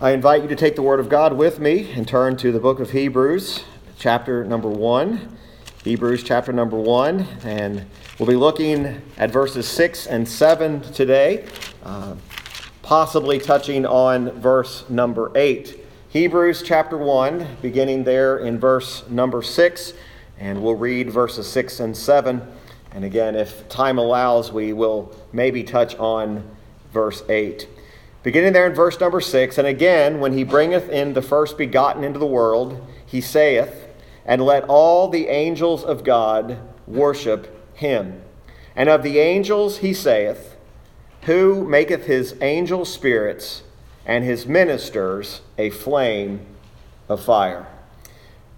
I invite you to take the Word of God with me and turn to the book of Hebrews, chapter number 1. Hebrews, chapter number 1. And we'll be looking at verses 6 and 7 today, uh, possibly touching on verse number 8. Hebrews, chapter 1, beginning there in verse number 6. And we'll read verses 6 and 7. And again, if time allows, we will maybe touch on verse 8. Beginning there in verse number 6 And again, when he bringeth in the first begotten into the world, he saith, And let all the angels of God worship him. And of the angels he saith, Who maketh his angel spirits and his ministers a flame of fire.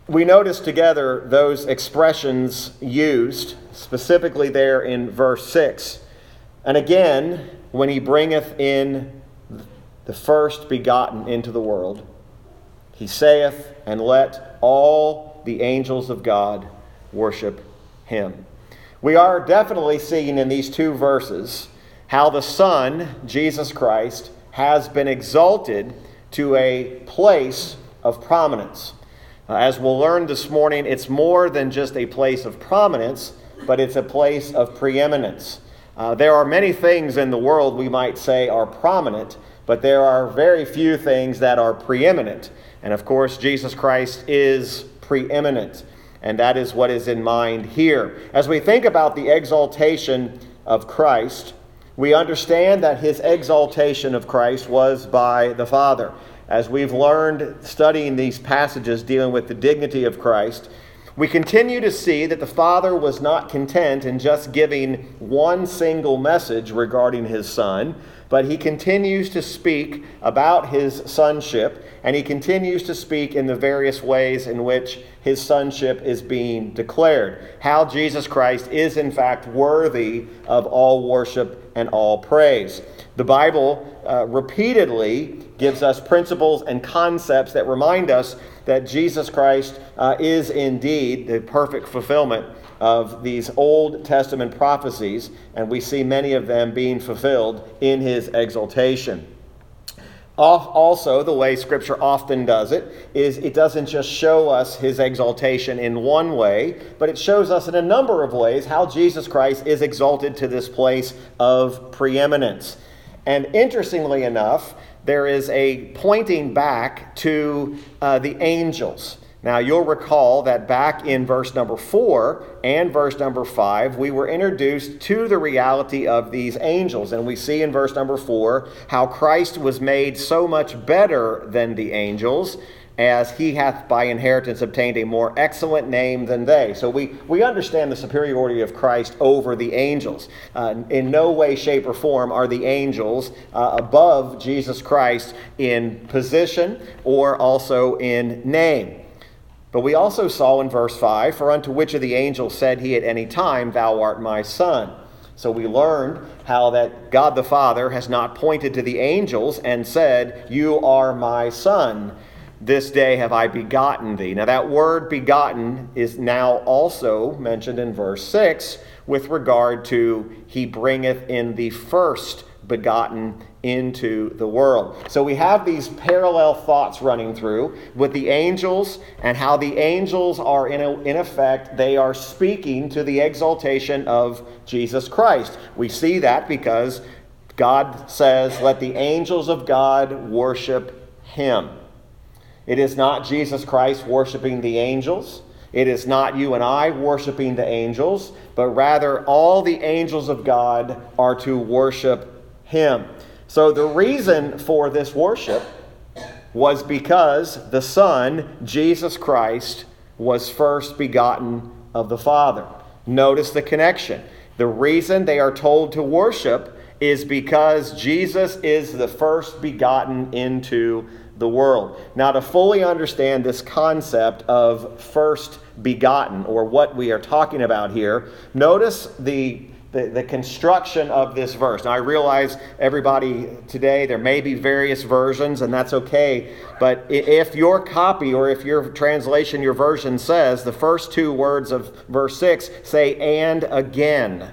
We notice together those expressions used, specifically there in verse 6. And again, when he bringeth in the first begotten into the world. He saith, And let all the angels of God worship him. We are definitely seeing in these two verses how the Son, Jesus Christ, has been exalted to a place of prominence. Uh, as we'll learn this morning, it's more than just a place of prominence, but it's a place of preeminence. Uh, there are many things in the world we might say are prominent, but there are very few things that are preeminent. And of course, Jesus Christ is preeminent. And that is what is in mind here. As we think about the exaltation of Christ, we understand that his exaltation of Christ was by the Father. As we've learned studying these passages dealing with the dignity of Christ, we continue to see that the Father was not content in just giving one single message regarding his Son, but he continues to speak about his sonship, and he continues to speak in the various ways in which his sonship is being declared. How Jesus Christ is, in fact, worthy of all worship and all praise. The Bible uh, repeatedly gives us principles and concepts that remind us that Jesus Christ uh, is indeed the perfect fulfillment of these Old Testament prophecies, and we see many of them being fulfilled in his exaltation. Also, the way Scripture often does it is it doesn't just show us his exaltation in one way, but it shows us in a number of ways how Jesus Christ is exalted to this place of preeminence. And interestingly enough, there is a pointing back to uh, the angels. Now, you'll recall that back in verse number four and verse number five, we were introduced to the reality of these angels. And we see in verse number four how Christ was made so much better than the angels as he hath by inheritance obtained a more excellent name than they. So we, we understand the superiority of Christ over the angels. Uh, in no way, shape, or form are the angels uh, above Jesus Christ in position or also in name. But we also saw in verse 5 For unto which of the angels said he at any time, Thou art my son? So we learned how that God the Father has not pointed to the angels and said, You are my son. This day have I begotten thee. Now, that word begotten is now also mentioned in verse 6 with regard to he bringeth in the first begotten into the world. So we have these parallel thoughts running through with the angels and how the angels are, in, a, in effect, they are speaking to the exaltation of Jesus Christ. We see that because God says, Let the angels of God worship him. It is not Jesus Christ worshiping the angels. It is not you and I worshiping the angels, but rather all the angels of God are to worship him. So the reason for this worship was because the Son, Jesus Christ, was first begotten of the Father. Notice the connection. The reason they are told to worship is because Jesus is the first begotten into the world. Now, to fully understand this concept of first begotten, or what we are talking about here, notice the the, the construction of this verse. Now, I realize everybody today, there may be various versions, and that's okay. But if your copy or if your translation, your version says the first two words of verse 6 say, and again.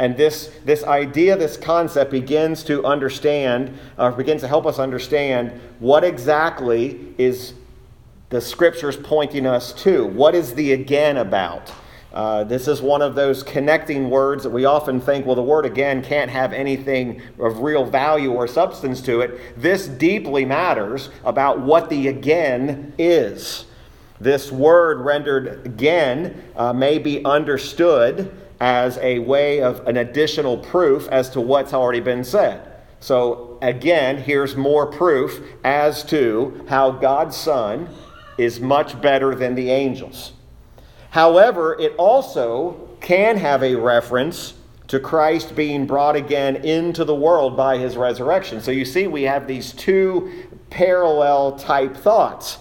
And this, this idea, this concept begins to understand, or begins to help us understand what exactly is the scriptures pointing us to. What is the again about? Uh, this is one of those connecting words that we often think, well, the word again can't have anything of real value or substance to it. This deeply matters about what the again is. This word rendered again uh, may be understood as a way of an additional proof as to what's already been said. So, again, here's more proof as to how God's Son is much better than the angels. However, it also can have a reference to Christ being brought again into the world by his resurrection. So you see, we have these two parallel type thoughts.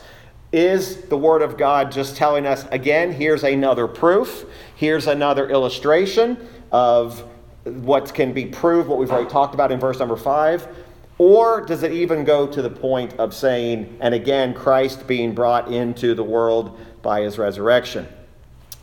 Is the Word of God just telling us, again, here's another proof, here's another illustration of what can be proved, what we've already talked about in verse number five? Or does it even go to the point of saying, and again, Christ being brought into the world by his resurrection?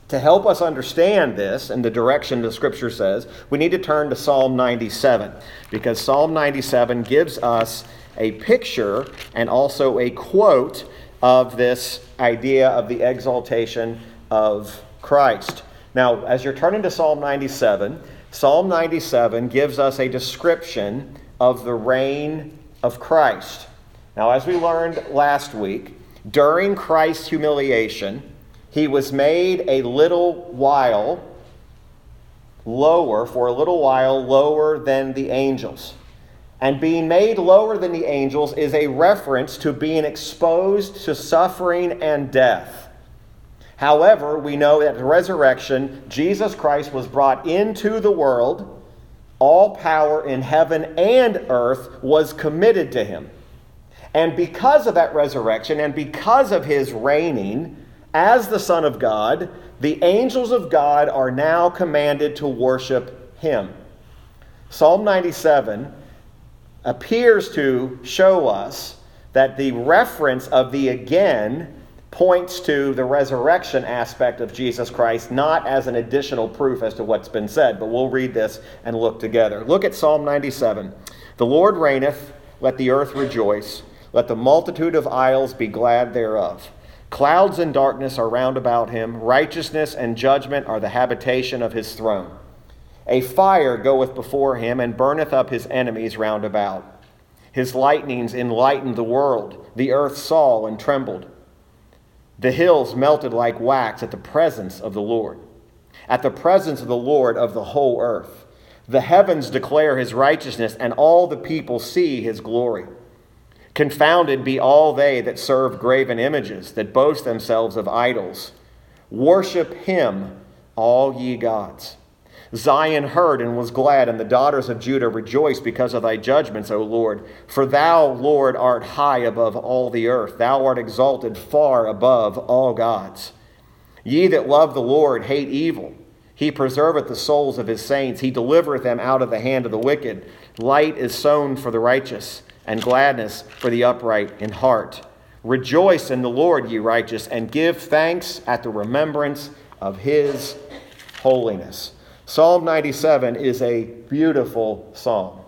To help us understand this and the direction the scripture says, we need to turn to Psalm 97 because Psalm 97 gives us a picture and also a quote of this idea of the exaltation of Christ. Now, as you're turning to Psalm 97, Psalm 97 gives us a description of the reign of Christ. Now, as we learned last week, during Christ's humiliation, he was made a little while lower, for a little while lower than the angels. And being made lower than the angels is a reference to being exposed to suffering and death. However, we know that at the resurrection, Jesus Christ was brought into the world. All power in heaven and earth was committed to him. And because of that resurrection and because of his reigning, as the Son of God, the angels of God are now commanded to worship him. Psalm 97 appears to show us that the reference of the again points to the resurrection aspect of Jesus Christ, not as an additional proof as to what's been said. But we'll read this and look together. Look at Psalm 97. The Lord reigneth, let the earth rejoice, let the multitude of isles be glad thereof. Clouds and darkness are round about him, righteousness and judgment are the habitation of his throne. A fire goeth before him and burneth up his enemies round about. His lightnings enlightened the world. The earth saw and trembled. The hills melted like wax at the presence of the Lord, at the presence of the Lord of the whole earth. The heavens declare his righteousness, and all the people see his glory. Confounded be all they that serve graven images, that boast themselves of idols. Worship him, all ye gods. Zion heard and was glad, and the daughters of Judah rejoiced because of thy judgments, O Lord. For thou, Lord, art high above all the earth. Thou art exalted far above all gods. Ye that love the Lord hate evil. He preserveth the souls of his saints. He delivereth them out of the hand of the wicked. Light is sown for the righteous and gladness for the upright in heart. Rejoice in the Lord, ye righteous, and give thanks at the remembrance of his holiness. Psalm 97 is a beautiful psalm.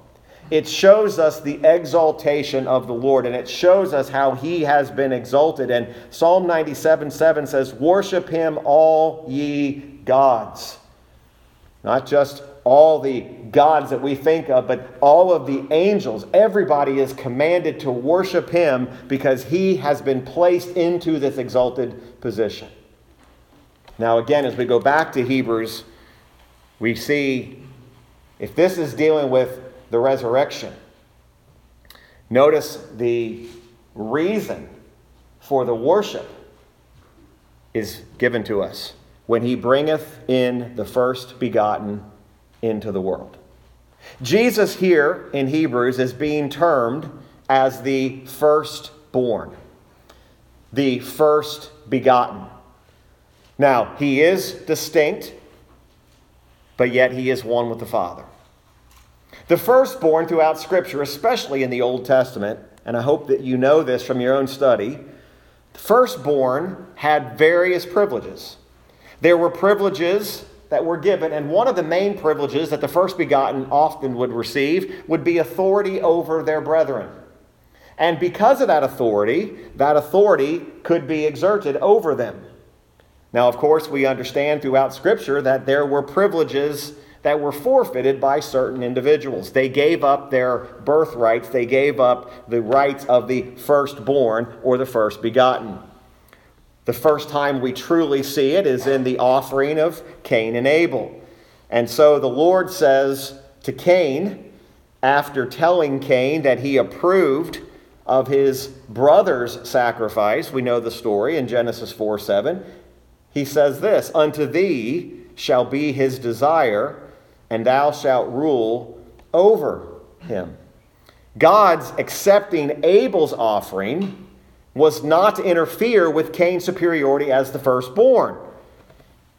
It shows us the exaltation of the Lord, and it shows us how he has been exalted. And Psalm 97 7 says, Worship him, all ye gods. Not just all the gods that we think of, but all of the angels, everybody is commanded to worship him because he has been placed into this exalted position. Now, again, as we go back to Hebrews, we see if this is dealing with the resurrection, notice the reason for the worship is given to us when he bringeth in the first begotten into the world. Jesus here in Hebrews is being termed as the firstborn, the first begotten. Now, he is distinct, but yet he is one with the Father. The firstborn throughout Scripture, especially in the Old Testament, and I hope that you know this from your own study, the firstborn had various privileges. There were privileges that were given, and one of the main privileges that the first begotten often would receive would be authority over their brethren. And because of that authority, that authority could be exerted over them. Now, of course, we understand throughout Scripture that there were privileges that were forfeited by certain individuals. They gave up their birthrights, they gave up the rights of the firstborn or the first begotten. The first time we truly see it is in the offering of Cain and Abel. And so the Lord says to Cain, after telling Cain that he approved of his brother's sacrifice, we know the story in Genesis 4 7, he says this Unto thee shall be his desire, and thou shalt rule over him. God's accepting Abel's offering was not to interfere with Cain's superiority as the firstborn.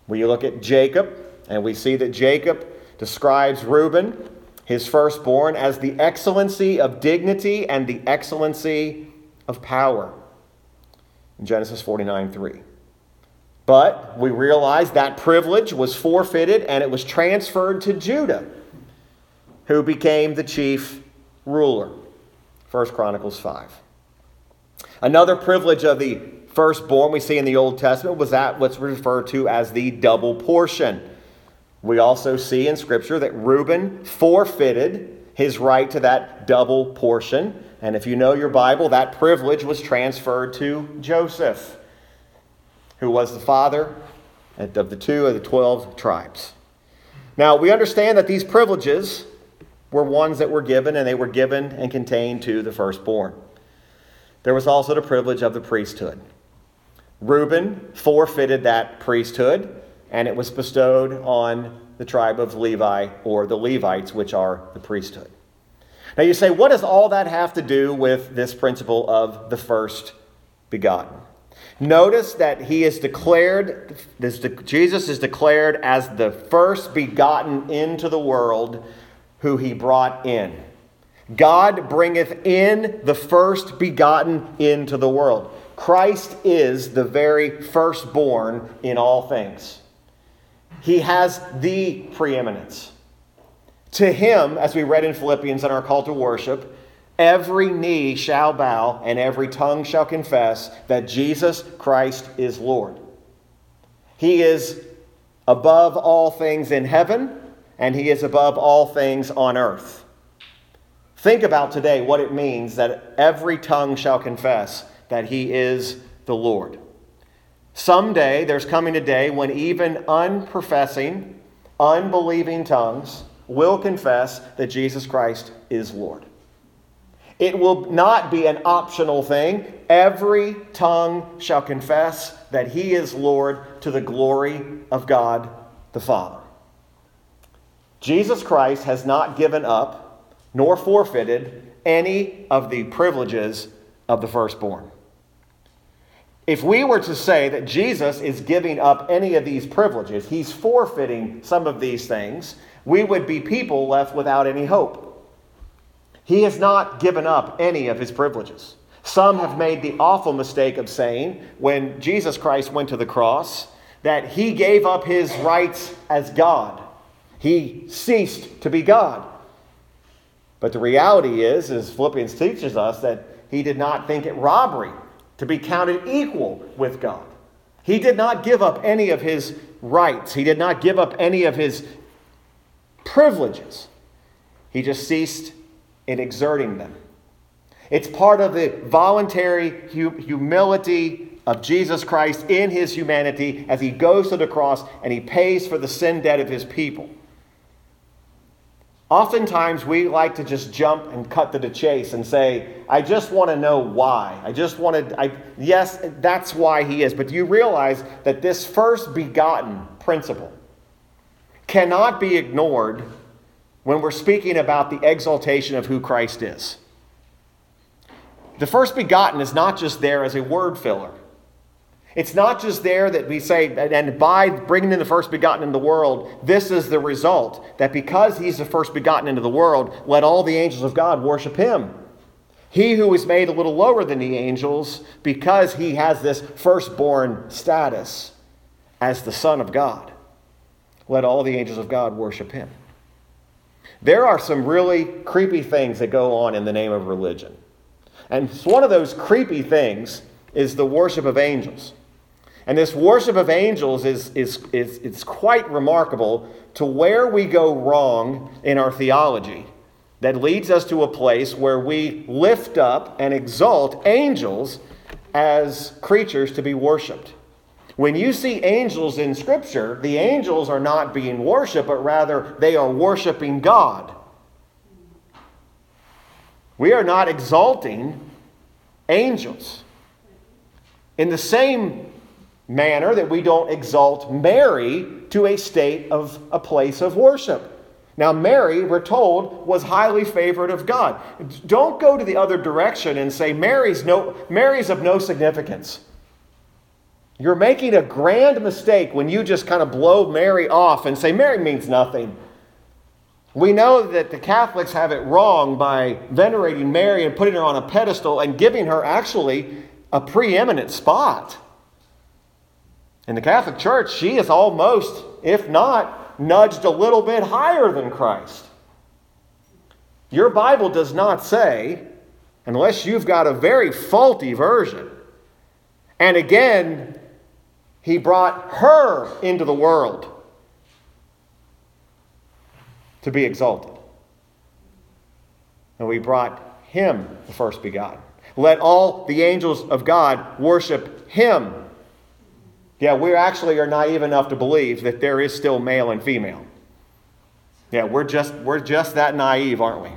We look at Jacob, and we see that Jacob describes Reuben, his firstborn, as the excellency of dignity and the excellency of power. In Genesis 49 3. But we realize that privilege was forfeited and it was transferred to Judah, who became the chief ruler. 1 Chronicles 5. Another privilege of the firstborn we see in the Old Testament was that what's referred to as the double portion. We also see in Scripture that Reuben forfeited his right to that double portion. And if you know your Bible, that privilege was transferred to Joseph who was the father of the two of the 12 tribes. Now, we understand that these privileges were ones that were given, and they were given and contained to the firstborn. There was also the privilege of the priesthood. Reuben forfeited that priesthood, and it was bestowed on the tribe of Levi or the Levites, which are the priesthood. Now, you say, what does all that have to do with this principle of the first begotten? Notice that he is declared, this, Jesus is declared as the first begotten into the world who he brought in. God bringeth in the first begotten into the world. Christ is the very firstborn in all things. He has the preeminence. To him, as we read in Philippians in our call to worship, Every knee shall bow and every tongue shall confess that Jesus Christ is Lord. He is above all things in heaven and he is above all things on earth. Think about today what it means that every tongue shall confess that he is the Lord. Someday there's coming a day when even unprofessing, unbelieving tongues will confess that Jesus Christ is Lord. It will not be an optional thing. Every tongue shall confess that he is Lord to the glory of God the Father. Jesus Christ has not given up nor forfeited any of the privileges of the firstborn. If we were to say that Jesus is giving up any of these privileges, he's forfeiting some of these things, we would be people left without any hope. He has not given up any of his privileges. Some have made the awful mistake of saying, when Jesus Christ went to the cross, that he gave up his rights as God. He ceased to be God. But the reality is, as Philippians teaches us, that he did not think it robbery to be counted equal with God. He did not give up any of his rights, he did not give up any of his privileges. He just ceased in exerting them. It's part of the voluntary humility of Jesus Christ in his humanity as he goes to the cross and he pays for the sin debt of his people. Oftentimes, we like to just jump and cut to the chase and say, I just want to know why. I just wanted, I, yes, that's why he is. But do you realize that this first begotten principle cannot be ignored when we're speaking about the exaltation of who Christ is. The first begotten is not just there as a word filler. It's not just there that we say, and by bringing in the first begotten into the world, this is the result. That because he's the first begotten into the world, let all the angels of God worship him. He who is made a little lower than the angels, because he has this firstborn status as the Son of God. let all the angels of God worship him. There are some really creepy things that go on in the name of religion. And one of those creepy things is the worship of angels. And this worship of angels is, is, is it's quite remarkable to where we go wrong in our theology that leads us to a place where we lift up and exalt angels as creatures to be worshiped. When you see angels in Scripture, the angels are not being worshiped, but rather they are worshiping God. We are not exalting angels. In the same manner that we don't exalt Mary to a state of a place of worship. Now, Mary, we're told, was highly favored of God. Don't go to the other direction and say Mary's, no, Mary's of no significance. You're making a grand mistake when you just kind of blow Mary off and say Mary means nothing. We know that the Catholics have it wrong by venerating Mary and putting her on a pedestal and giving her actually a preeminent spot. In the Catholic Church, she is almost, if not, nudged a little bit higher than Christ. Your Bible does not say, unless you've got a very faulty version. And again, he brought her into the world to be exalted. And we brought him the first begotten. Let all the angels of God worship him. Yeah, we actually are naive enough to believe that there is still male and female. Yeah, we're just, we're just that naive, aren't we?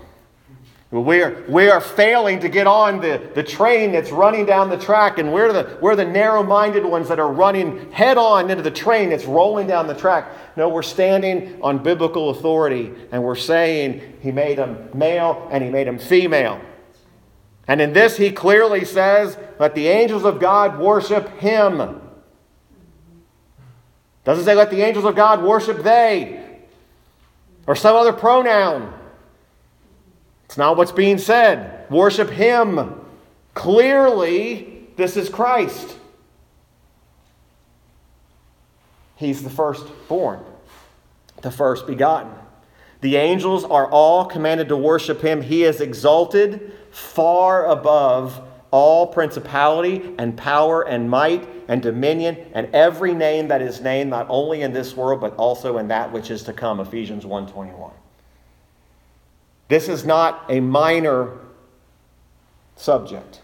We're, we are failing to get on the, the train that's running down the track, and we're the, we're the narrow minded ones that are running head on into the train that's rolling down the track. No, we're standing on biblical authority, and we're saying He made them male and He made them female. And in this, He clearly says, Let the angels of God worship Him. Doesn't say let the angels of God worship they or some other pronoun. It's not what's being said. Worship Him. Clearly, this is Christ. He's the firstborn, the first begotten. The angels are all commanded to worship Him. He is exalted far above all principality and power and might and dominion and every name that is named not only in this world but also in that which is to come ephesians 1.21 this is not a minor subject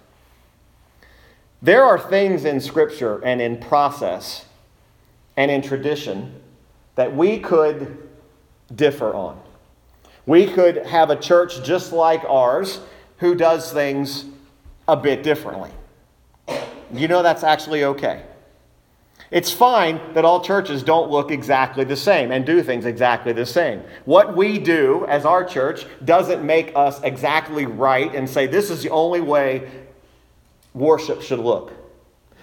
there are things in scripture and in process and in tradition that we could differ on we could have a church just like ours who does things a bit differently. You know that's actually okay. It's fine that all churches don't look exactly the same and do things exactly the same. What we do as our church doesn't make us exactly right and say this is the only way worship should look.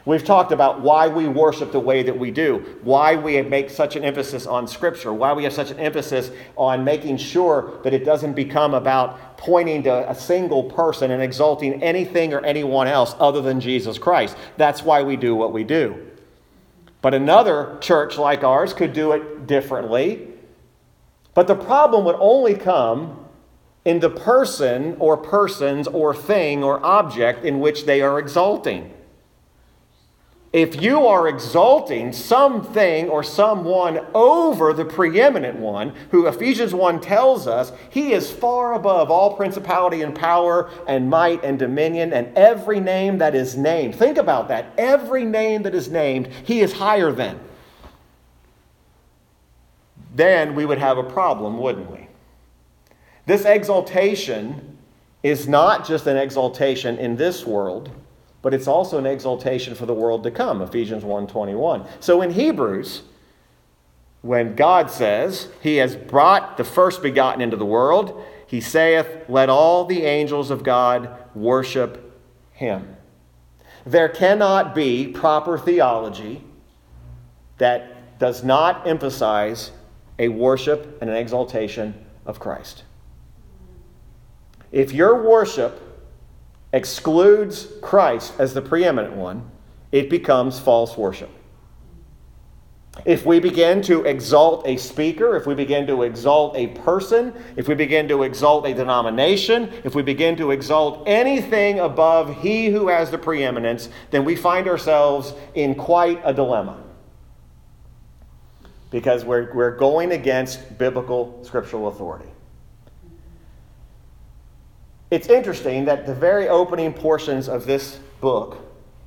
We've talked about why we worship the way that we do, why we make such an emphasis on Scripture, why we have such an emphasis on making sure that it doesn't become about pointing to a single person and exalting anything or anyone else other than Jesus Christ. That's why we do what we do. But another church like ours could do it differently. But the problem would only come in the person or persons or thing or object in which they are exalting. If you are exalting something or someone over the preeminent one, who Ephesians 1 tells us, he is far above all principality and power and might and dominion and every name that is named. Think about that. Every name that is named, he is higher than. Then we would have a problem, wouldn't we? This exaltation is not just an exaltation in this world but it's also an exaltation for the world to come ephesians 1.21 so in hebrews when god says he has brought the first begotten into the world he saith let all the angels of god worship him. There cannot be proper theology that does not emphasize a worship and an exaltation of christ. If your worship excludes Christ as the preeminent one, it becomes false worship. If we begin to exalt a speaker, if we begin to exalt a person, if we begin to exalt a denomination, if we begin to exalt anything above he who has the preeminence, then we find ourselves in quite a dilemma. Because we're, we're going against biblical scriptural authority. It's interesting that the very opening portions of this book,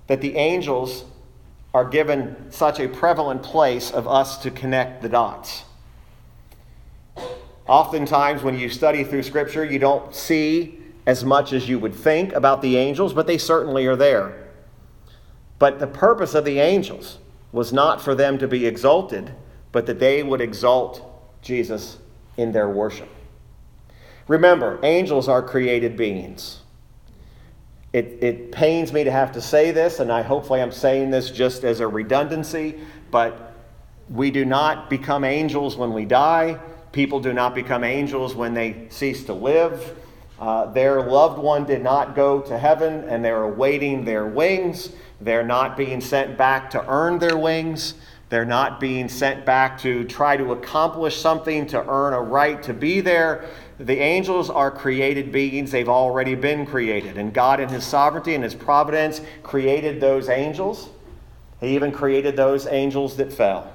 that the angels are given such a prevalent place of us to connect the dots. Oftentimes, when you study through Scripture, you don't see as much as you would think about the angels, but they certainly are there. But the purpose of the angels was not for them to be exalted, but that they would exalt Jesus in their worship. Remember, angels are created beings. It, it pains me to have to say this, and I hopefully I'm saying this just as a redundancy, but we do not become angels when we die. People do not become angels when they cease to live. Uh, their loved one did not go to heaven and they're awaiting their wings. They're not being sent back to earn their wings. They're not being sent back to try to accomplish something to earn a right to be there. The angels are created beings, they've already been created. And God, in His sovereignty and His providence, created those angels. He even created those angels that fell.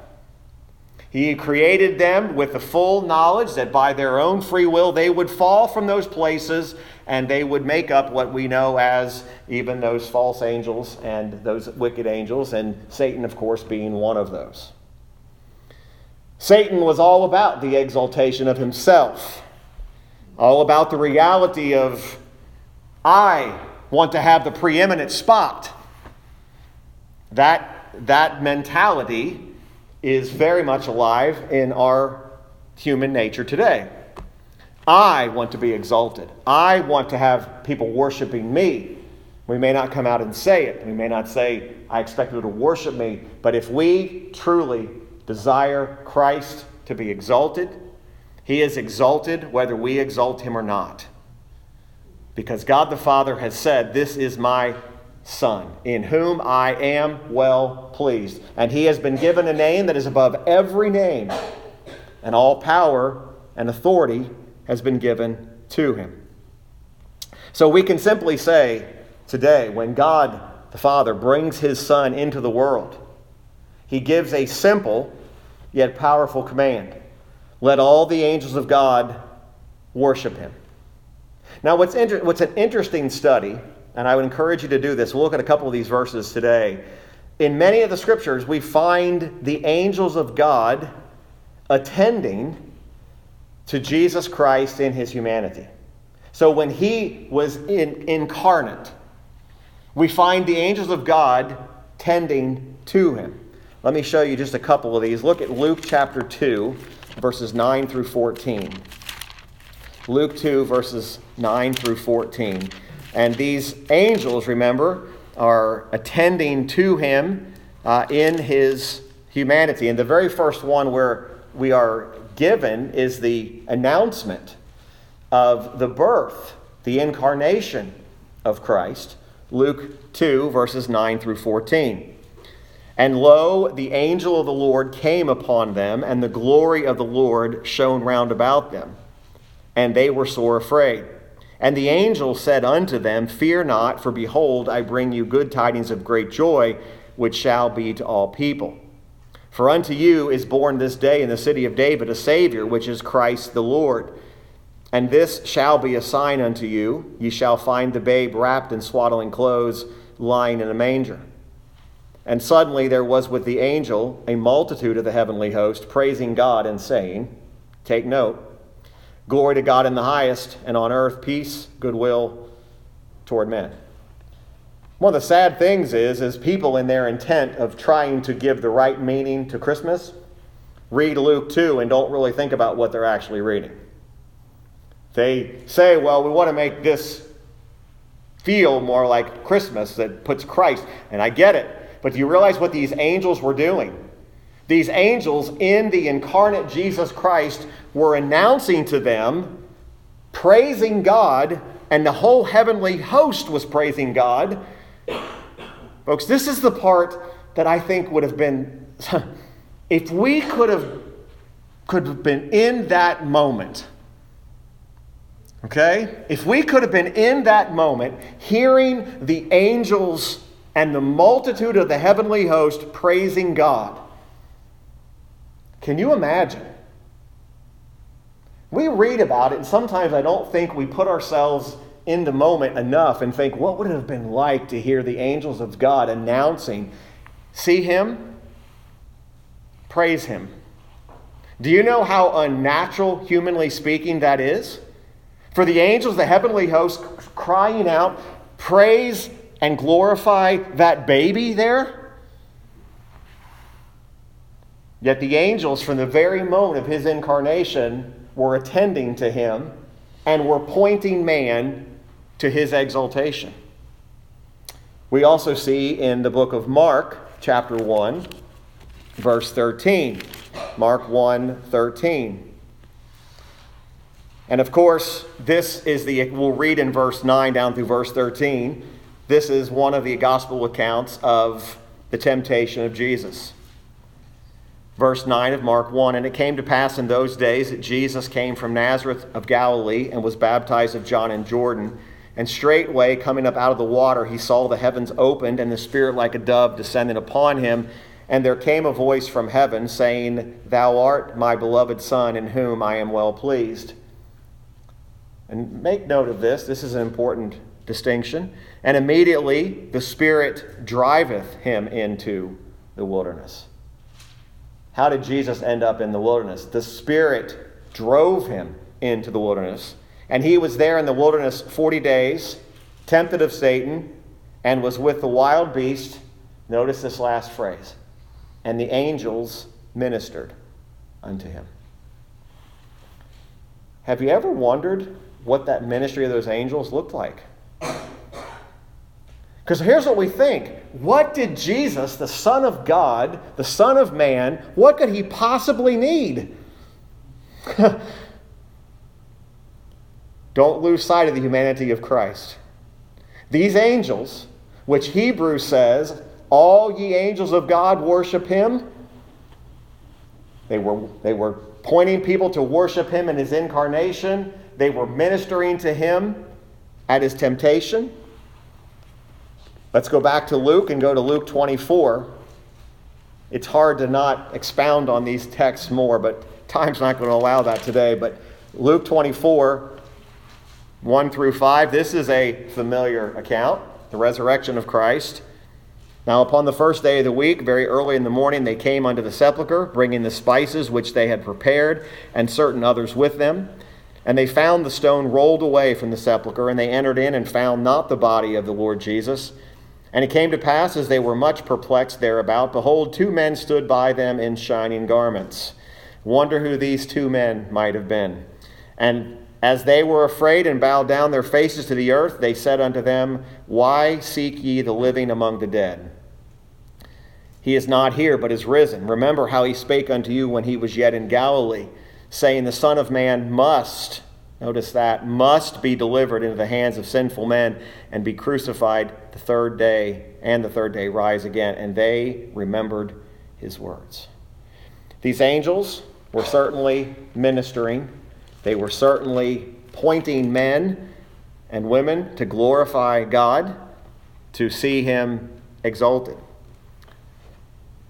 He created them with the full knowledge that by their own free will they would fall from those places and they would make up what we know as even those false angels and those wicked angels, and Satan, of course, being one of those. Satan was all about the exaltation of himself all about the reality of I want to have the preeminent spot. That, that mentality is very much alive in our human nature today. I want to be exalted. I want to have people worshiping me. We may not come out and say it. We may not say, I expect you to worship me. But if we truly desire Christ to be exalted, he is exalted whether we exalt him or not. Because God the Father has said, This is my Son, in whom I am well pleased. And he has been given a name that is above every name, and all power and authority has been given to him. So we can simply say today, when God the Father brings his Son into the world, he gives a simple yet powerful command let all the angels of God worship him. Now, what's, inter- what's an interesting study, and I would encourage you to do this, we'll look at a couple of these verses today. In many of the scriptures, we find the angels of God attending to Jesus Christ in his humanity. So when he was in, incarnate, we find the angels of God tending to him. Let me show you just a couple of these. Look at Luke chapter 2 verses 9 through 14. Luke 2, verses 9 through 14. And these angels, remember, are attending to him uh, in his humanity. And the very first one where we are given is the announcement of the birth, the incarnation of Christ. Luke 2, verses 9 through 14. And lo, the angel of the Lord came upon them, and the glory of the Lord shone round about them. And they were sore afraid. And the angel said unto them, Fear not, for behold, I bring you good tidings of great joy, which shall be to all people. For unto you is born this day in the city of David a Savior, which is Christ the Lord. And this shall be a sign unto you ye shall find the babe wrapped in swaddling clothes, lying in a manger. And suddenly there was with the angel a multitude of the heavenly host praising God and saying, Take note, glory to God in the highest, and on earth peace, goodwill toward men. One of the sad things is, is people in their intent of trying to give the right meaning to Christmas read Luke 2 and don't really think about what they're actually reading. They say, well, we want to make this feel more like Christmas that puts Christ, and I get it. But do you realize what these angels were doing? These angels in the incarnate Jesus Christ were announcing to them, praising God, and the whole heavenly host was praising God. Folks, this is the part that I think would have been if we could have could have been in that moment, okay? If we could have been in that moment, hearing the angels and the multitude of the heavenly host praising God, can you imagine? We read about it, and sometimes I don't think we put ourselves in the moment enough and think, what would it have been like to hear the angels of God announcing, see him, praise him? Do you know how unnatural, humanly speaking, that is? For the angels, the heavenly host, crying out, praise and glorify that baby there? Yet the angels, from the very moment of his incarnation, were attending to him and were pointing man to his exaltation. We also see in the book of Mark, chapter 1, verse 13. Mark 1 13. And of course, this is the, we'll read in verse 9 down through verse 13. This is one of the gospel accounts of the temptation of Jesus. Verse 9 of Mark 1 And it came to pass in those days that Jesus came from Nazareth of Galilee and was baptized of John in Jordan. And straightway, coming up out of the water, he saw the heavens opened and the Spirit like a dove descending upon him. And there came a voice from heaven saying, Thou art my beloved Son, in whom I am well pleased. And make note of this, this is an important distinction. And immediately the Spirit driveth him into the wilderness. How did Jesus end up in the wilderness? The Spirit drove him into the wilderness. And he was there in the wilderness 40 days, tempted of Satan, and was with the wild beast. Notice this last phrase. And the angels ministered unto him. Have you ever wondered what that ministry of those angels looked like? Because here's what we think What did Jesus, the Son of God, the Son of Man, what could he possibly need? Don't lose sight of the humanity of Christ. These angels, which Hebrews says, all ye angels of God worship him, they were, they were pointing people to worship him in his incarnation, they were ministering to him at his temptation. Let's go back to Luke and go to Luke 24. It's hard to not expound on these texts more, but time's not going to allow that today. But Luke 24, 1 through 5. This is a familiar account, the resurrection of Christ. Now, upon the first day of the week, very early in the morning, they came unto the sepulchre, bringing the spices which they had prepared, and certain others with them. And they found the stone rolled away from the sepulchre, and they entered in and found not the body of the Lord Jesus. And it came to pass, as they were much perplexed thereabout, behold, two men stood by them in shining garments. Wonder who these two men might have been. And as they were afraid and bowed down their faces to the earth, they said unto them, Why seek ye the living among the dead? He is not here, but is risen. Remember how he spake unto you when he was yet in Galilee, saying, The Son of Man must, notice that, must be delivered into the hands of sinful men and be crucified the third day, and the third day rise again. And they remembered his words. These angels were certainly ministering they were certainly pointing men and women to glorify God, to see Him exalted.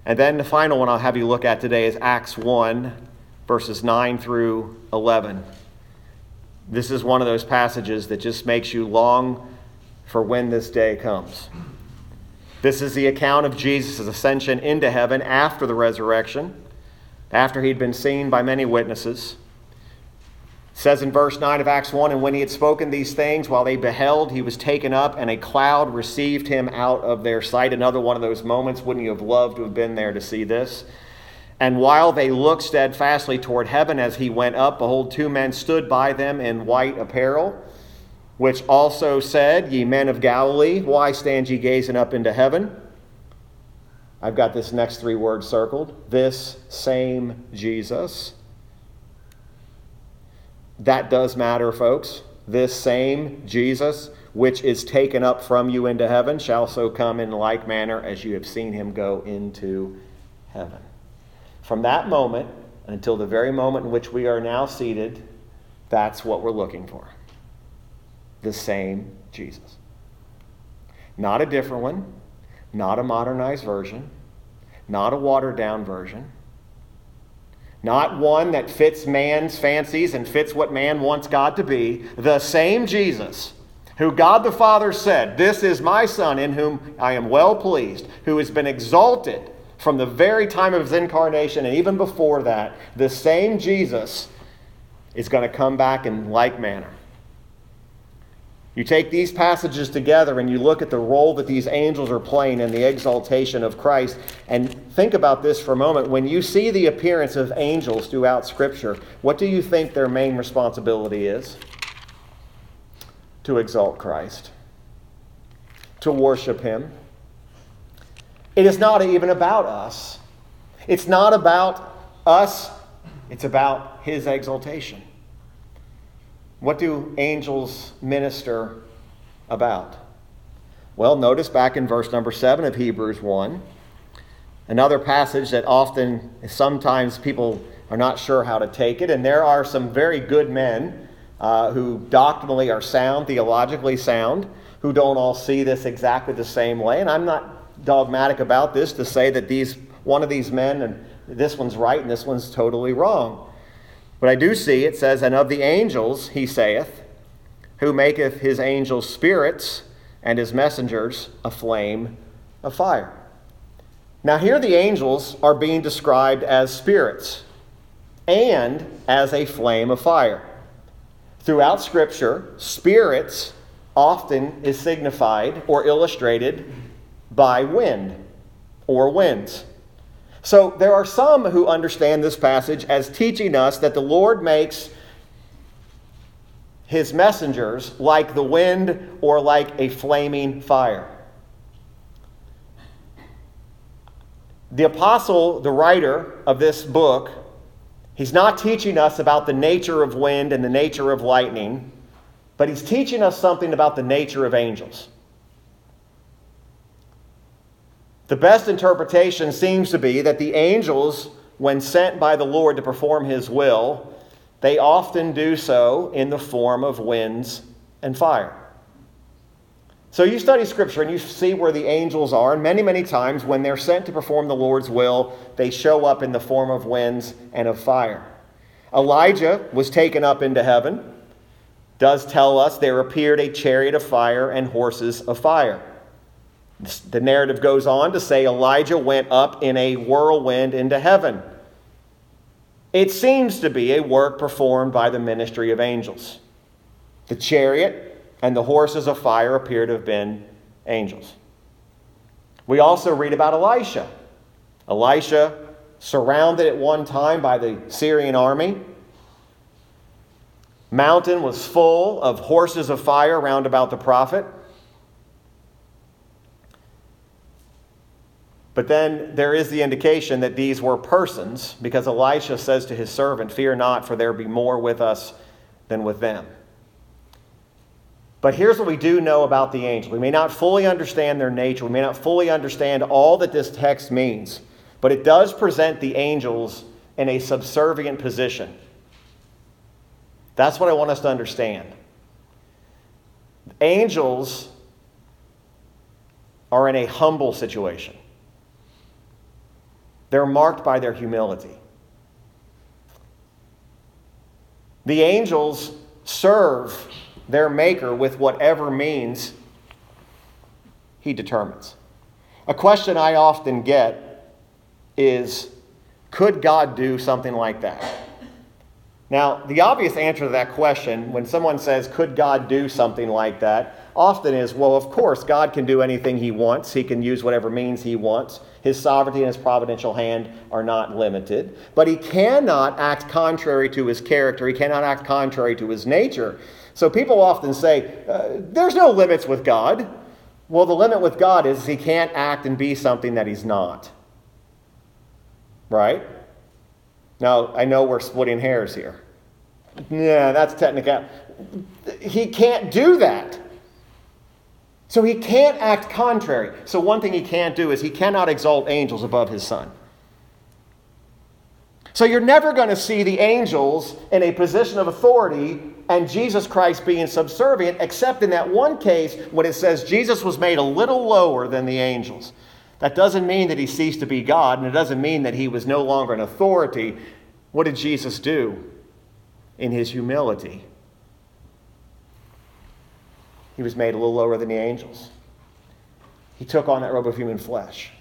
And then the final one I'll have you look at today is Acts 1, verses 9 through 11. This is one of those passages that just makes you long for when this day comes. This is the account of Jesus' ascension into heaven after the resurrection, after he'd been seen by many witnesses It says in verse 9 of Acts 1 And when he had spoken these things, while they beheld, he was taken up, and a cloud received him out of their sight. Another one of those moments. Wouldn't you have loved to have been there to see this? And while they looked steadfastly toward heaven as he went up, behold, two men stood by them in white apparel, which also said, Ye men of Galilee, why stand ye gazing up into heaven? I've got this next three words circled. This same Jesus that does matter, folks. This same Jesus, which is taken up from you into heaven, shall so come in like manner as you have seen him go into heaven. From that moment until the very moment in which we are now seated, that's what we're looking for. The same Jesus. Not a different one, not a modernized version, not a watered down version, not one that fits man's fancies and fits what man wants God to be. The same Jesus who God the Father said, This is my Son in whom I am well pleased, who has been exalted from the very time of his incarnation and even before that, the same Jesus is going to come back in like manner. You take these passages together and you look at the role that these angels are playing in the exaltation of Christ, and think about this for a moment. When you see the appearance of angels throughout Scripture, what do you think their main responsibility is? To exalt Christ, to worship Him. It is not even about us, it's not about us, it's about His exaltation. What do angels minister about? Well, notice back in verse number 7 of Hebrews 1, another passage that often, sometimes people are not sure how to take it, and there are some very good men uh, who doctrinally are sound, theologically sound, who don't all see this exactly the same way. And I'm not dogmatic about this to say that these one of these men and this one's right and this one's totally wrong. But I do see it says, And of the angels, he saith, who maketh his angels spirits and his messengers a flame of fire. Now, here the angels are being described as spirits and as a flame of fire. Throughout Scripture, spirits often is signified or illustrated by wind or winds. So there are some who understand this passage as teaching us that the Lord makes his messengers like the wind or like a flaming fire. The apostle, the writer of this book, he's not teaching us about the nature of wind and the nature of lightning, but he's teaching us something about the nature of angels. The best interpretation seems to be that the angels, when sent by the Lord to perform his will, they often do so in the form of winds and fire. So you study Scripture and you see where the angels are, and many, many times when they're sent to perform the Lord's will, they show up in the form of winds and of fire. Elijah was taken up into heaven, does tell us there appeared a chariot of fire and horses of fire. The narrative goes on to say Elijah went up in a whirlwind into heaven. It seems to be a work performed by the ministry of angels. The chariot and the horses of fire appear to have been angels. We also read about Elisha. Elisha, surrounded at one time by the Syrian army, mountain was full of horses of fire round about the prophet. But then there is the indication that these were persons, because Elisha says to his servant, Fear not, for there be more with us than with them. But here's what we do know about the angels. We may not fully understand their nature, we may not fully understand all that this text means, but it does present the angels in a subservient position. That's what I want us to understand. Angels are in a humble situation. They're marked by their humility. The angels serve their Maker with whatever means He determines. A question I often get is could God do something like that? Now, the obvious answer to that question, when someone says, Could God do something like that? Often is, Well, of course, God can do anything He wants, He can use whatever means He wants. His sovereignty and his providential hand are not limited. But he cannot act contrary to his character, he cannot act contrary to his nature. So people often say, uh, there's no limits with God. Well, the limit with God is he can't act and be something that he's not. Right? Now, I know we're splitting hairs here. Yeah, that's technical. He can't do that. So he can't act contrary. So one thing he can't do is he cannot exalt angels above his son. So you're never going to see the angels in a position of authority and Jesus Christ being subservient, except in that one case when it says Jesus was made a little lower than the angels. That doesn't mean that he ceased to be God, and it doesn't mean that he was no longer an authority. What did Jesus do in his humility? He was made a little lower than the angels. He took on that robe of human flesh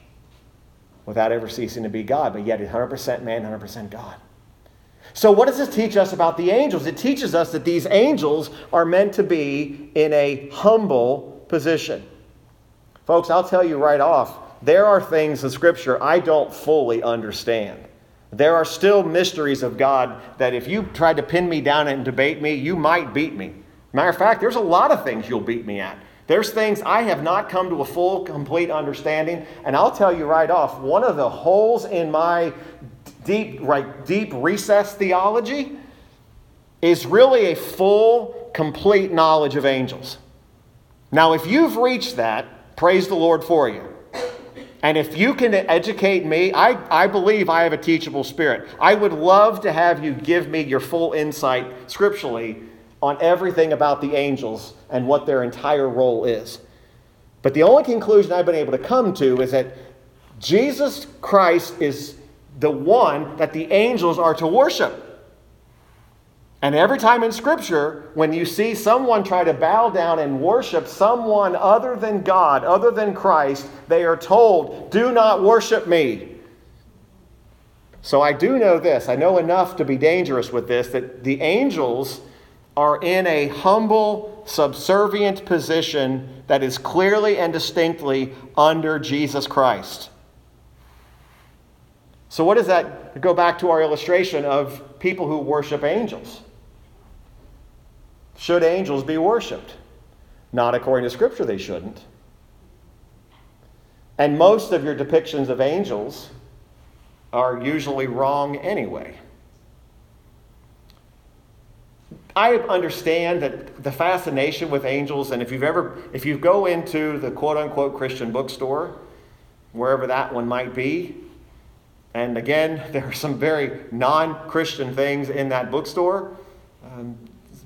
without ever ceasing to be God, but yet 100% man, 100% God. So, what does this teach us about the angels? It teaches us that these angels are meant to be in a humble position. Folks, I'll tell you right off, there are things in Scripture I don't fully understand. There are still mysteries of God that if you tried to pin me down and debate me, you might beat me. Matter of fact, there's a lot of things you'll beat me at. There's things I have not come to a full, complete understanding. And I'll tell you right off, one of the holes in my deep, right, deep recess theology is really a full, complete knowledge of angels. Now, if you've reached that, praise the Lord for you. And if you can educate me, I, I believe I have a teachable spirit. I would love to have you give me your full insight scripturally on everything about the angels and what their entire role is. But the only conclusion I've been able to come to is that Jesus Christ is the one that the angels are to worship. And every time in Scripture, when you see someone try to bow down and worship someone other than God, other than Christ, they are told, Do not worship me. So I do know this. I know enough to be dangerous with this that the angels are in a humble, subservient position that is clearly and distinctly under Jesus Christ. So, what does that go back to our illustration of people who worship angels? Should angels be worshiped? Not according to Scripture, they shouldn't. And most of your depictions of angels are usually wrong anyway. I understand that the fascination with angels, and if you've ever, if you go into the quote unquote Christian bookstore, wherever that one might be, and again, there are some very non Christian things in that bookstore. Um,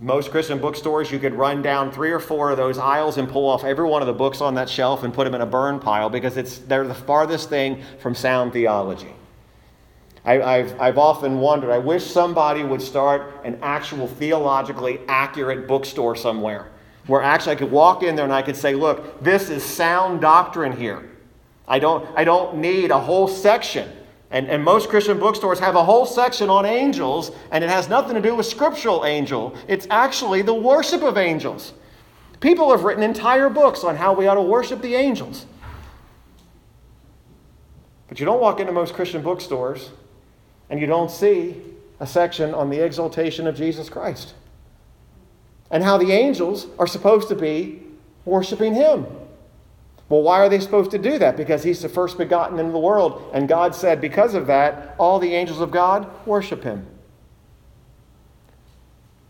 most Christian bookstores, you could run down three or four of those aisles and pull off every one of the books on that shelf and put them in a burn pile because it's, they're the farthest thing from sound theology. I, have I've often wondered, I wish somebody would start an actual theologically accurate bookstore somewhere where actually I could walk in there and I could say, look, this is sound doctrine here. I don't, I don't need a whole section. And, and most Christian bookstores have a whole section on angels, and it has nothing to do with scriptural angel. It's actually the worship of angels. People have written entire books on how we ought to worship the angels. But you don't walk into most Christian bookstores and you don't see a section on the exaltation of Jesus Christ and how the angels are supposed to be worshiping him. Well, why are they supposed to do that? Because he's the first begotten in the world. And God said, because of that, all the angels of God worship him.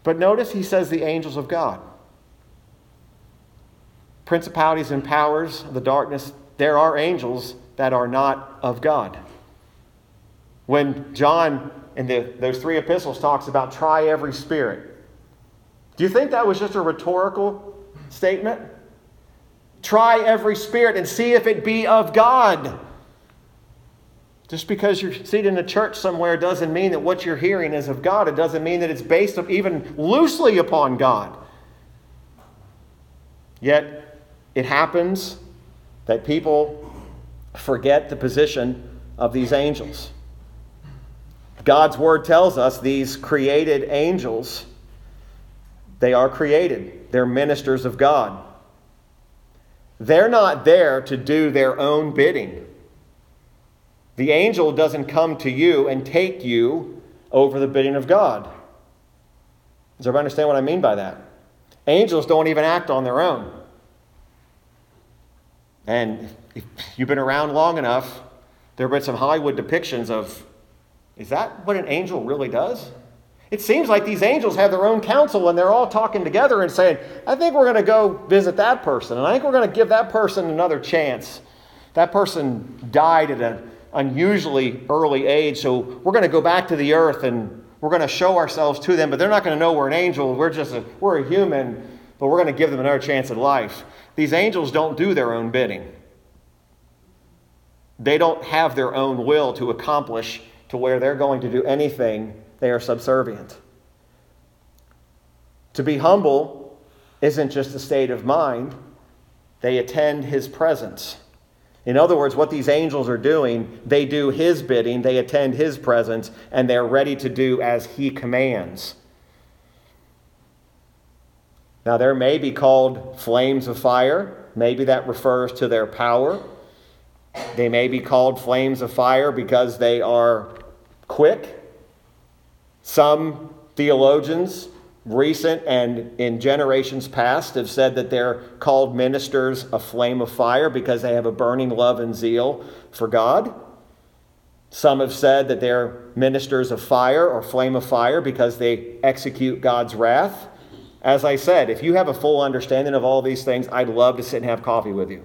But notice he says the angels of God. Principalities and powers the darkness, there are angels that are not of God. When John in the, those three epistles talks about try every spirit, do you think that was just a rhetorical statement? Try every spirit and see if it be of God. Just because you're seated in a church somewhere doesn't mean that what you're hearing is of God. It doesn't mean that it's based even loosely upon God. Yet it happens that people forget the position of these angels. God's word tells us these created angels, they are created. They're ministers of God. They're not there to do their own bidding. The angel doesn't come to you and take you over the bidding of God. Does everybody understand what I mean by that? Angels don't even act on their own. And if you've been around long enough, there have been some Hollywood depictions of is that what an angel really does? It seems like these angels have their own council and they're all talking together and saying, I think we're going to go visit that person, and I think we're going to give that person another chance. That person died at an unusually early age, so we're going to go back to the earth and we're going to show ourselves to them, but they're not going to know we're an angel. We're just a, we're a human, but we're going to give them another chance at life. These angels don't do their own bidding. They don't have their own will to accomplish to where they're going to do anything. They are subservient. To be humble isn't just a state of mind, they attend his presence. In other words, what these angels are doing, they do his bidding, they attend his presence, and they're ready to do as he commands. Now, there may be called flames of fire. Maybe that refers to their power. They may be called flames of fire because they are quick. Some theologians, recent and in generations past, have said that they're called ministers a flame of fire because they have a burning love and zeal for God. Some have said that they're ministers of fire or flame of fire because they execute God's wrath. As I said, if you have a full understanding of all these things, I'd love to sit and have coffee with you.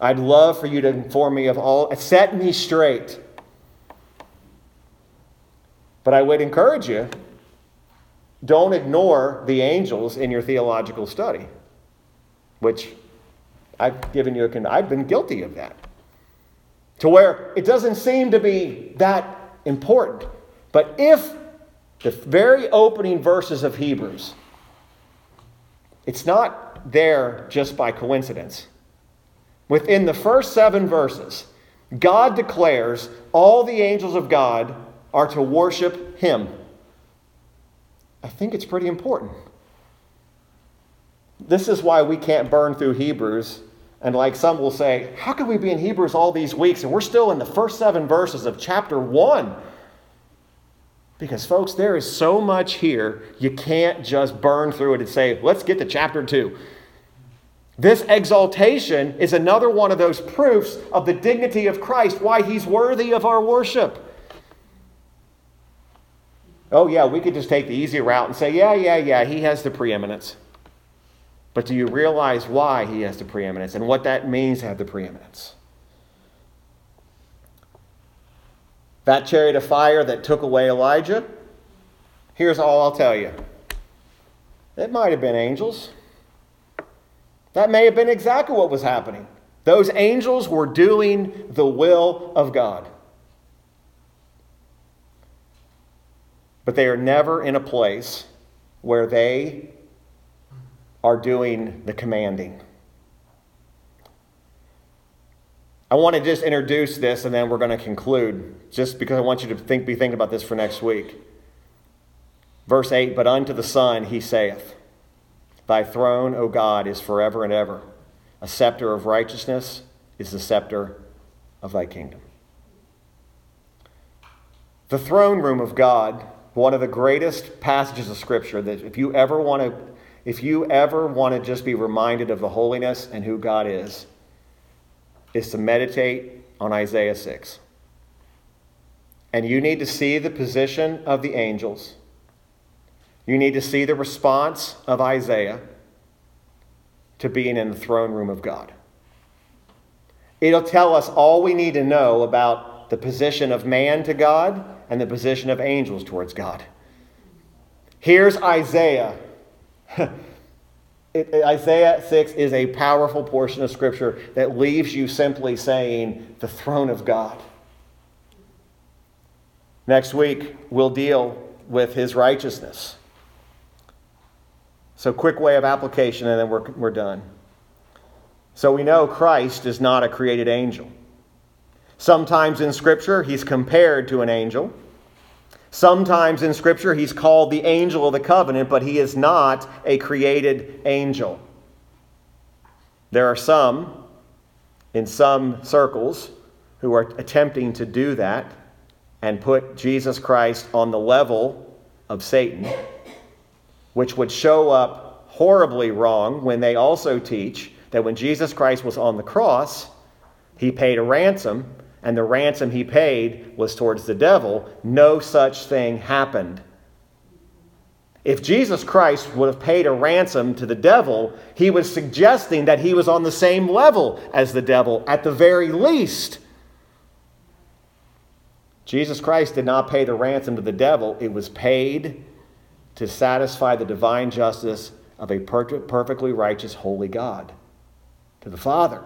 I'd love for you to inform me of all, set me straight. But I would encourage you don't ignore the angels in your theological study, which I've given you a I've been guilty of that. To where it doesn't seem to be that important. But if the very opening verses of Hebrews, it's not there just by coincidence. Within the first seven verses, God declares all the angels of God are to worship Him. I think it's pretty important. This is why we can't burn through Hebrews. And like some will say, how could we be in Hebrews all these weeks and we're still in the first seven verses of chapter one? Because, folks, there is so much here, you can't just burn through it and say, let's get to chapter two. This exaltation is another one of those proofs of the dignity of Christ, why he's worthy of our worship. Oh, yeah, we could just take the easy route and say, yeah, yeah, yeah, he has the preeminence. But do you realize why he has the preeminence and what that means to have the preeminence? That chariot of fire that took away Elijah, here's all I'll tell you it might have been angels. That may have been exactly what was happening. Those angels were doing the will of God. But they are never in a place where they are doing the commanding. I want to just introduce this and then we're going to conclude, just because I want you to think, be thinking about this for next week. Verse 8 But unto the Son he saith, Thy throne, O God, is forever and ever. A scepter of righteousness is the scepter of thy kingdom. The throne room of God, one of the greatest passages of Scripture that if you ever want to, if you ever want to just be reminded of the holiness and who God is, is to meditate on Isaiah 6. And you need to see the position of the angels you need to see the response of Isaiah to being in the throne room of God. It'll tell us all we need to know about the position of man to God and the position of angels towards God. Here's Isaiah. It, Isaiah 6 is a powerful portion of Scripture that leaves you simply saying, the throne of God. Next week, we'll deal with his righteousness. So, quick way of application, and then we're, we're done. So, we know Christ is not a created angel. Sometimes in Scripture, he's compared to an angel. Sometimes in Scripture, he's called the angel of the covenant, but he is not a created angel. There are some in some circles who are attempting to do that and put Jesus Christ on the level of Satan which would show up horribly wrong when they also teach that when Jesus Christ was on the cross, he paid a ransom, and the ransom he paid was towards the devil. No such thing happened. If Jesus Christ would have paid a ransom to the devil, he was suggesting that he was on the same level as the devil, at the very least. Jesus Christ did not pay the ransom to the devil, it was paid to satisfy the divine justice of a perfectly righteous, holy God to the Father.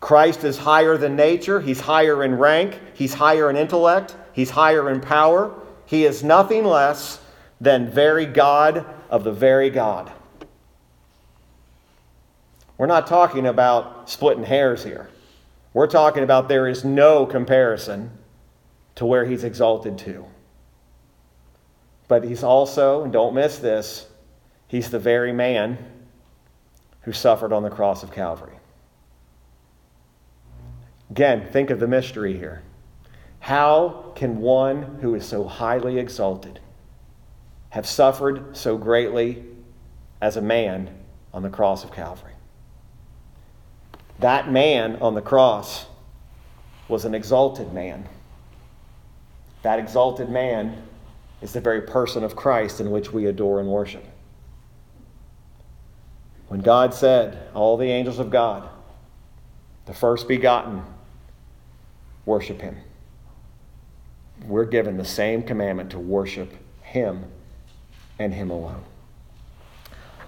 Christ is higher than nature, he's higher in rank, he's higher in intellect, he's higher in power. He is nothing less than very God of the very God. We're not talking about splitting hairs here. We're talking about there is no comparison to where he's exalted to. But he's also, and don't miss this, he's the very man who suffered on the cross of Calvary. Again, think of the mystery here. How can one who is so highly exalted have suffered so greatly as a man on the cross of Calvary? That man on the cross was an exalted man. That exalted man is the very person of Christ in which we adore and worship. When God said, All the angels of God, the first begotten, worship him. We're given the same commandment to worship him and him alone.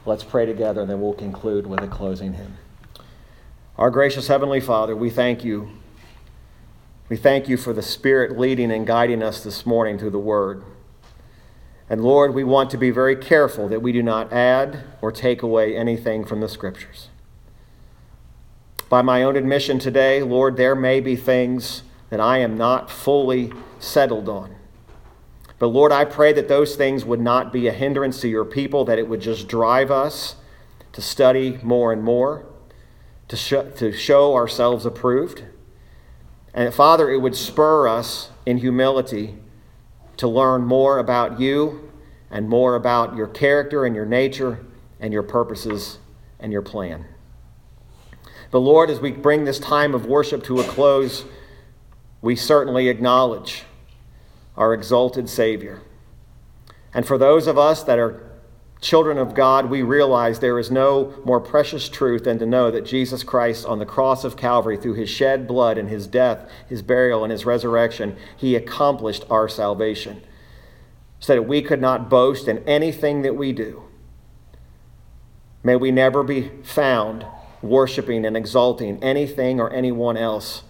Let's pray together and then we'll conclude with a closing hymn. Our gracious Heavenly Father, we thank you. We thank you for the Spirit leading and guiding us this morning through the Word. And Lord, we want to be very careful that we do not add or take away anything from the Scriptures. By my own admission today, Lord, there may be things that I am not fully settled on. But Lord, I pray that those things would not be a hindrance to your people, that it would just drive us to study more and more, to, sh- to show ourselves approved. And Father, it would spur us in humility to learn more about you and more about your character and your nature and your purposes and your plan. But Lord, as we bring this time of worship to a close, we certainly acknowledge our exalted Savior. And for those of us that are children of God, we realize there is no more precious truth than to know that Jesus Christ on the cross of Calvary, through his shed blood and his death, his burial, and his resurrection, he accomplished our salvation. So that we could not boast in anything that we do. May we never be found worshiping and exalting anything or anyone else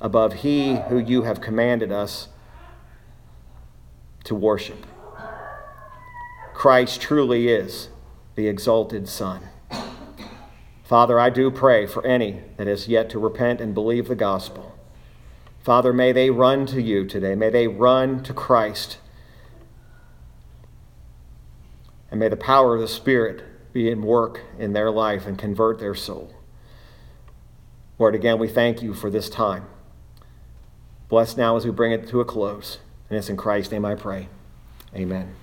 above He who you have commanded us to worship. Christ truly is the exalted Son. Father, I do pray for any that has yet to repent and believe the gospel. Father, may they run to you today. May they run to Christ. And may the power of the Spirit be in work in their life and convert their soul. Lord, again, we thank you for this time. Bless now as we bring it to a close. And it's in Christ's name I pray. Amen.